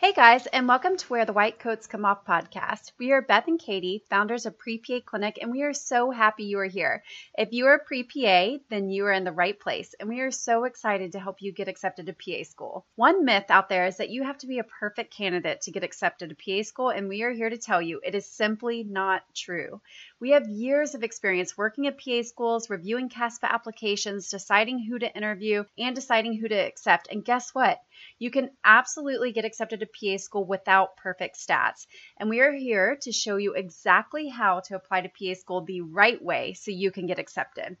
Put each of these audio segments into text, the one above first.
Hey guys, and welcome to Where the White Coats Come Off podcast. We are Beth and Katie, founders of Pre PA Clinic, and we are so happy you are here. If you are pre PA, then you are in the right place, and we are so excited to help you get accepted to PA school. One myth out there is that you have to be a perfect candidate to get accepted to PA school, and we are here to tell you it is simply not true. We have years of experience working at PA schools, reviewing CASPA applications, deciding who to interview, and deciding who to accept. And guess what? You can absolutely get accepted to PA school without perfect stats. And we are here to show you exactly how to apply to PA school the right way so you can get accepted.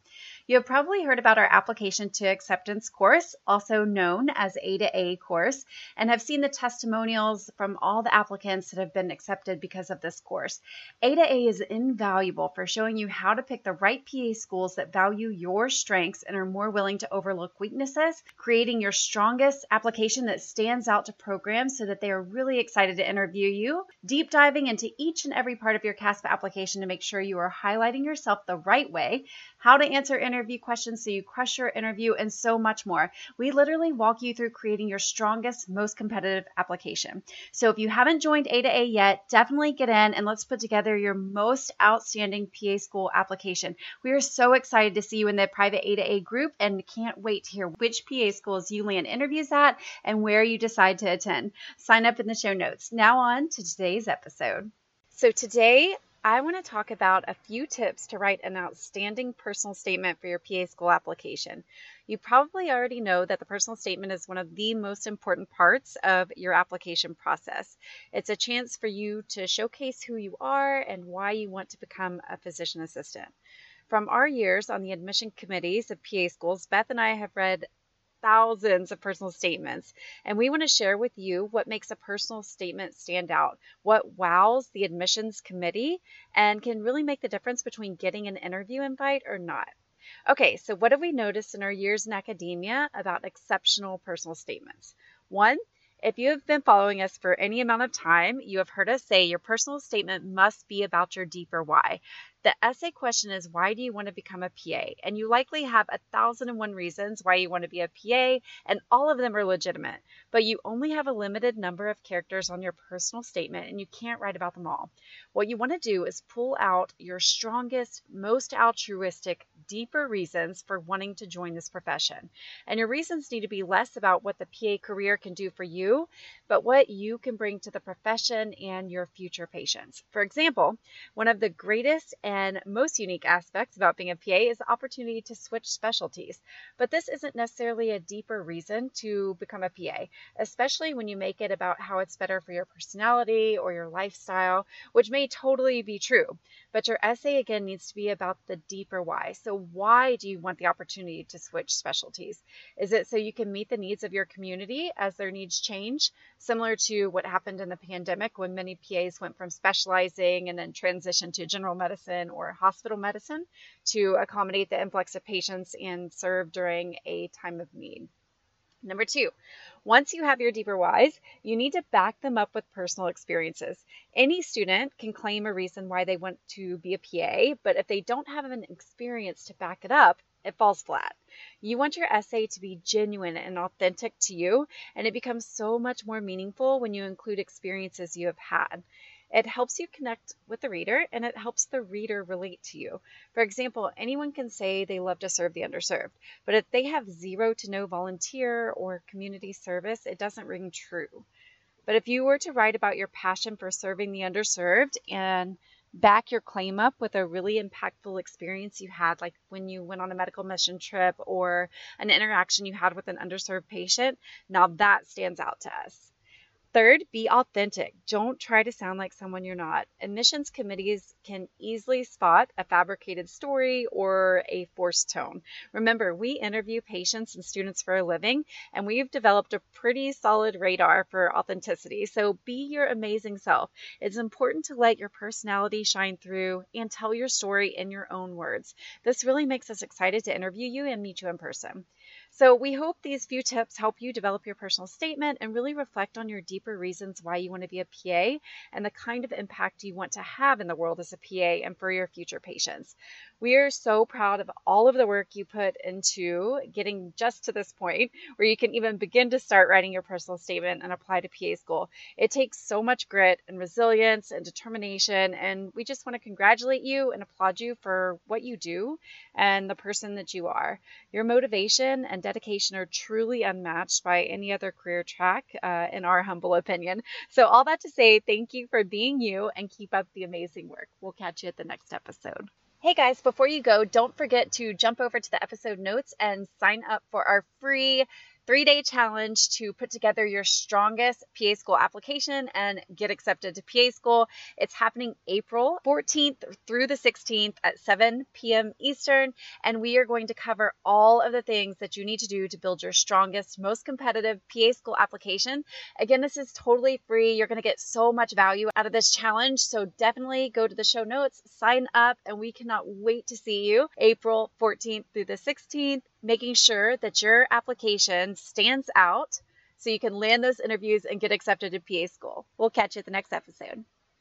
You have probably heard about our application to acceptance course, also known as A to A course, and have seen the testimonials from all the applicants that have been accepted because of this course. A to A is invaluable for showing you how to pick the right PA schools that value your strengths and are more willing to overlook weaknesses, creating your strongest application that stands out to programs so that they are really excited to interview you, deep diving into each and every part of your CASPA application to make sure you are highlighting yourself the right way, how to answer interview questions so you crush your interview, and so much more. We literally walk you through creating your strongest, most competitive application. So if you haven't joined A to A yet, definitely get in and let's put together your most outstanding PA school application. We are so excited to see you in the private A to A group and can't wait to hear which PA schools you land interviews at and where you decide to attend. Sign up in the show notes. Now on to today's episode. So today I want to talk about a few tips to write an outstanding personal statement for your PA school application. You probably already know that the personal statement is one of the most important parts of your application process. It's a chance for you to showcase who you are and why you want to become a physician assistant. From our years on the admission committees of PA schools, Beth and I have read thousands of personal statements. And we want to share with you what makes a personal statement stand out, what wows the admissions committee, and can really make the difference between getting an interview invite or not. Okay, so what have we noticed in our years in academia about exceptional personal statements? One, if you have been following us for any amount of time, you have heard us say your personal statement must be about your deeper why. The essay question is why do you want to become a PA? And you likely have a thousand and one reasons why you want to be a PA, and all of them are legitimate. But you only have a limited number of characters on your personal statement, and you can't write about them all. What you want to do is pull out your strongest, most altruistic, deeper reasons for wanting to join this profession. And your reasons need to be less about what the PA career can do for you, but what you can bring to the profession and your future patients. For example, one of the greatest and most unique aspects about being a PA is the opportunity to switch specialties. But this isn't necessarily a deeper reason to become a PA, especially when you make it about how it's better for your personality or your lifestyle, which may totally be true. But your essay again needs to be about the deeper why. So, why do you want the opportunity to switch specialties? Is it so you can meet the needs of your community as their needs change, similar to what happened in the pandemic when many PAs went from specializing and then transitioned to general medicine? Medicine or hospital medicine to accommodate the influx of patients and serve during a time of need. Number two, once you have your deeper whys, you need to back them up with personal experiences. Any student can claim a reason why they want to be a PA, but if they don't have an experience to back it up, it falls flat. You want your essay to be genuine and authentic to you, and it becomes so much more meaningful when you include experiences you have had. It helps you connect with the reader and it helps the reader relate to you. For example, anyone can say they love to serve the underserved, but if they have zero to no volunteer or community service, it doesn't ring true. But if you were to write about your passion for serving the underserved and back your claim up with a really impactful experience you had, like when you went on a medical mission trip or an interaction you had with an underserved patient, now that stands out to us. Third, be authentic. Don't try to sound like someone you're not. Admissions committees can easily spot a fabricated story or a forced tone. Remember, we interview patients and students for a living, and we've developed a pretty solid radar for authenticity. So be your amazing self. It's important to let your personality shine through and tell your story in your own words. This really makes us excited to interview you and meet you in person. So we hope these few tips help you develop your personal statement and really reflect on your deeper reasons why you want to be a PA and the kind of impact you want to have in the world as a PA and for your future patients. We are so proud of all of the work you put into getting just to this point where you can even begin to start writing your personal statement and apply to PA school. It takes so much grit and resilience and determination, and we just want to congratulate you and applaud you for what you do and the person that you are. Your motivation and dedication are truly unmatched by any other career track, uh, in our humble opinion. So, all that to say, thank you for being you and keep up the amazing work. We'll catch you at the next episode. Hey guys, before you go, don't forget to jump over to the episode notes and sign up for our free three day challenge to put together your strongest PA school application and get accepted to PA school. It's happening April 14th through the 16th at 7 p.m. Eastern, and we are going to cover all of the things that you need to do to build your strongest, most competitive PA school application. Again, this is totally free. You're going to get so much value out of this challenge, so definitely go to the show notes, sign up, and we cannot wait to see you April 14th through the 16th making sure that your application stands out so you can land those interviews and get accepted to PA school. We'll catch you at the next episode.